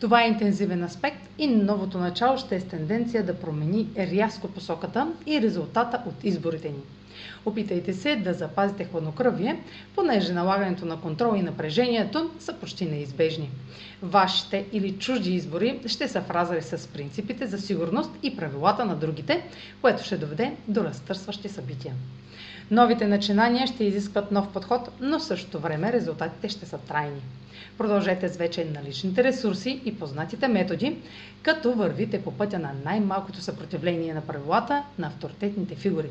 Това е интензивен аспект и новото начало ще е с тенденция да промени рязко посоката и резултата от изборите ни. Опитайте се да запазите хладнокръвие, понеже налагането на контрол и напрежението са почти неизбежни. Вашите или чужди избори ще са в с принципите за сигурност и правилата на другите, което ще доведе до разтърсващи събития. Новите начинания ще изискват нов подход, но в същото време резултатите ще са трайни. Продължете с вече наличните ресурси и познатите методи, като вървите по пътя на най-малкото съпротивление на правилата на авторитетните фигури.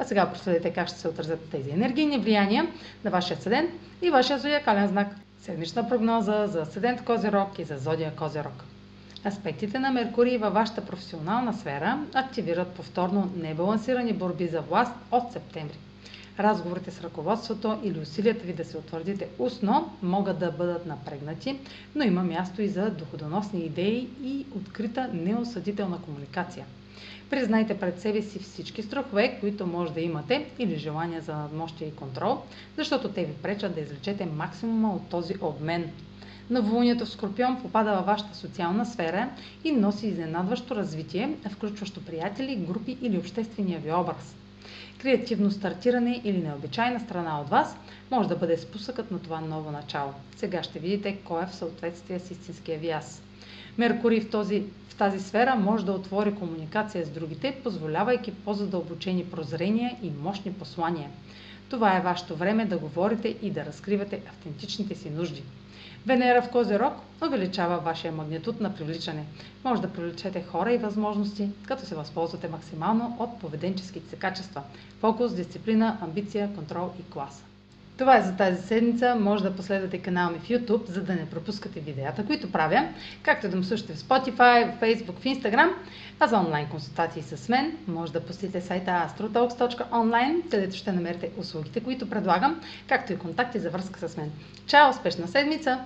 А сега проследете как ще се отразят тези енергийни влияния на вашия седент и вашия зодиакален знак. Седмична прогноза за седент Козирог и за зодия Козирог. Аспектите на Меркурий във вашата професионална сфера активират повторно небалансирани борби за власт от септември разговорите с ръководството или усилията ви да се утвърдите устно могат да бъдат напрегнати, но има място и за доходоносни идеи и открита неосъдителна комуникация. Признайте пред себе си всички страхове, които може да имате или желания за надмощие и контрол, защото те ви пречат да извлечете максимума от този обмен. Новолунието в Скорпион попада във вашата социална сфера и носи изненадващо развитие, включващо приятели, групи или обществения ви образ. Креативно стартиране или необичайна страна от вас може да бъде спусъкът на това ново начало. Сега ще видите кой е в съответствие с истинския ви аз. Меркурий в, този, в тази сфера може да отвори комуникация с другите, позволявайки по-задълбочени прозрения и мощни послания. Това е вашето време да говорите и да разкривате автентичните си нужди. Венера в Козерог увеличава вашия магнитуд на привличане. Може да привлечете хора и възможности, като се възползвате максимално от поведенческите качества – фокус, дисциплина, амбиция, контрол и класа. Това е за тази седмица. Може да последвате канала ми в YouTube, за да не пропускате видеята, които правя, както да ме слушате в Spotify, в Facebook, в Instagram, а за онлайн консултации с мен може да посетите сайта astrotalks.online, където ще намерите услугите, които предлагам, както и контакти за връзка с мен. Чао! Успешна седмица!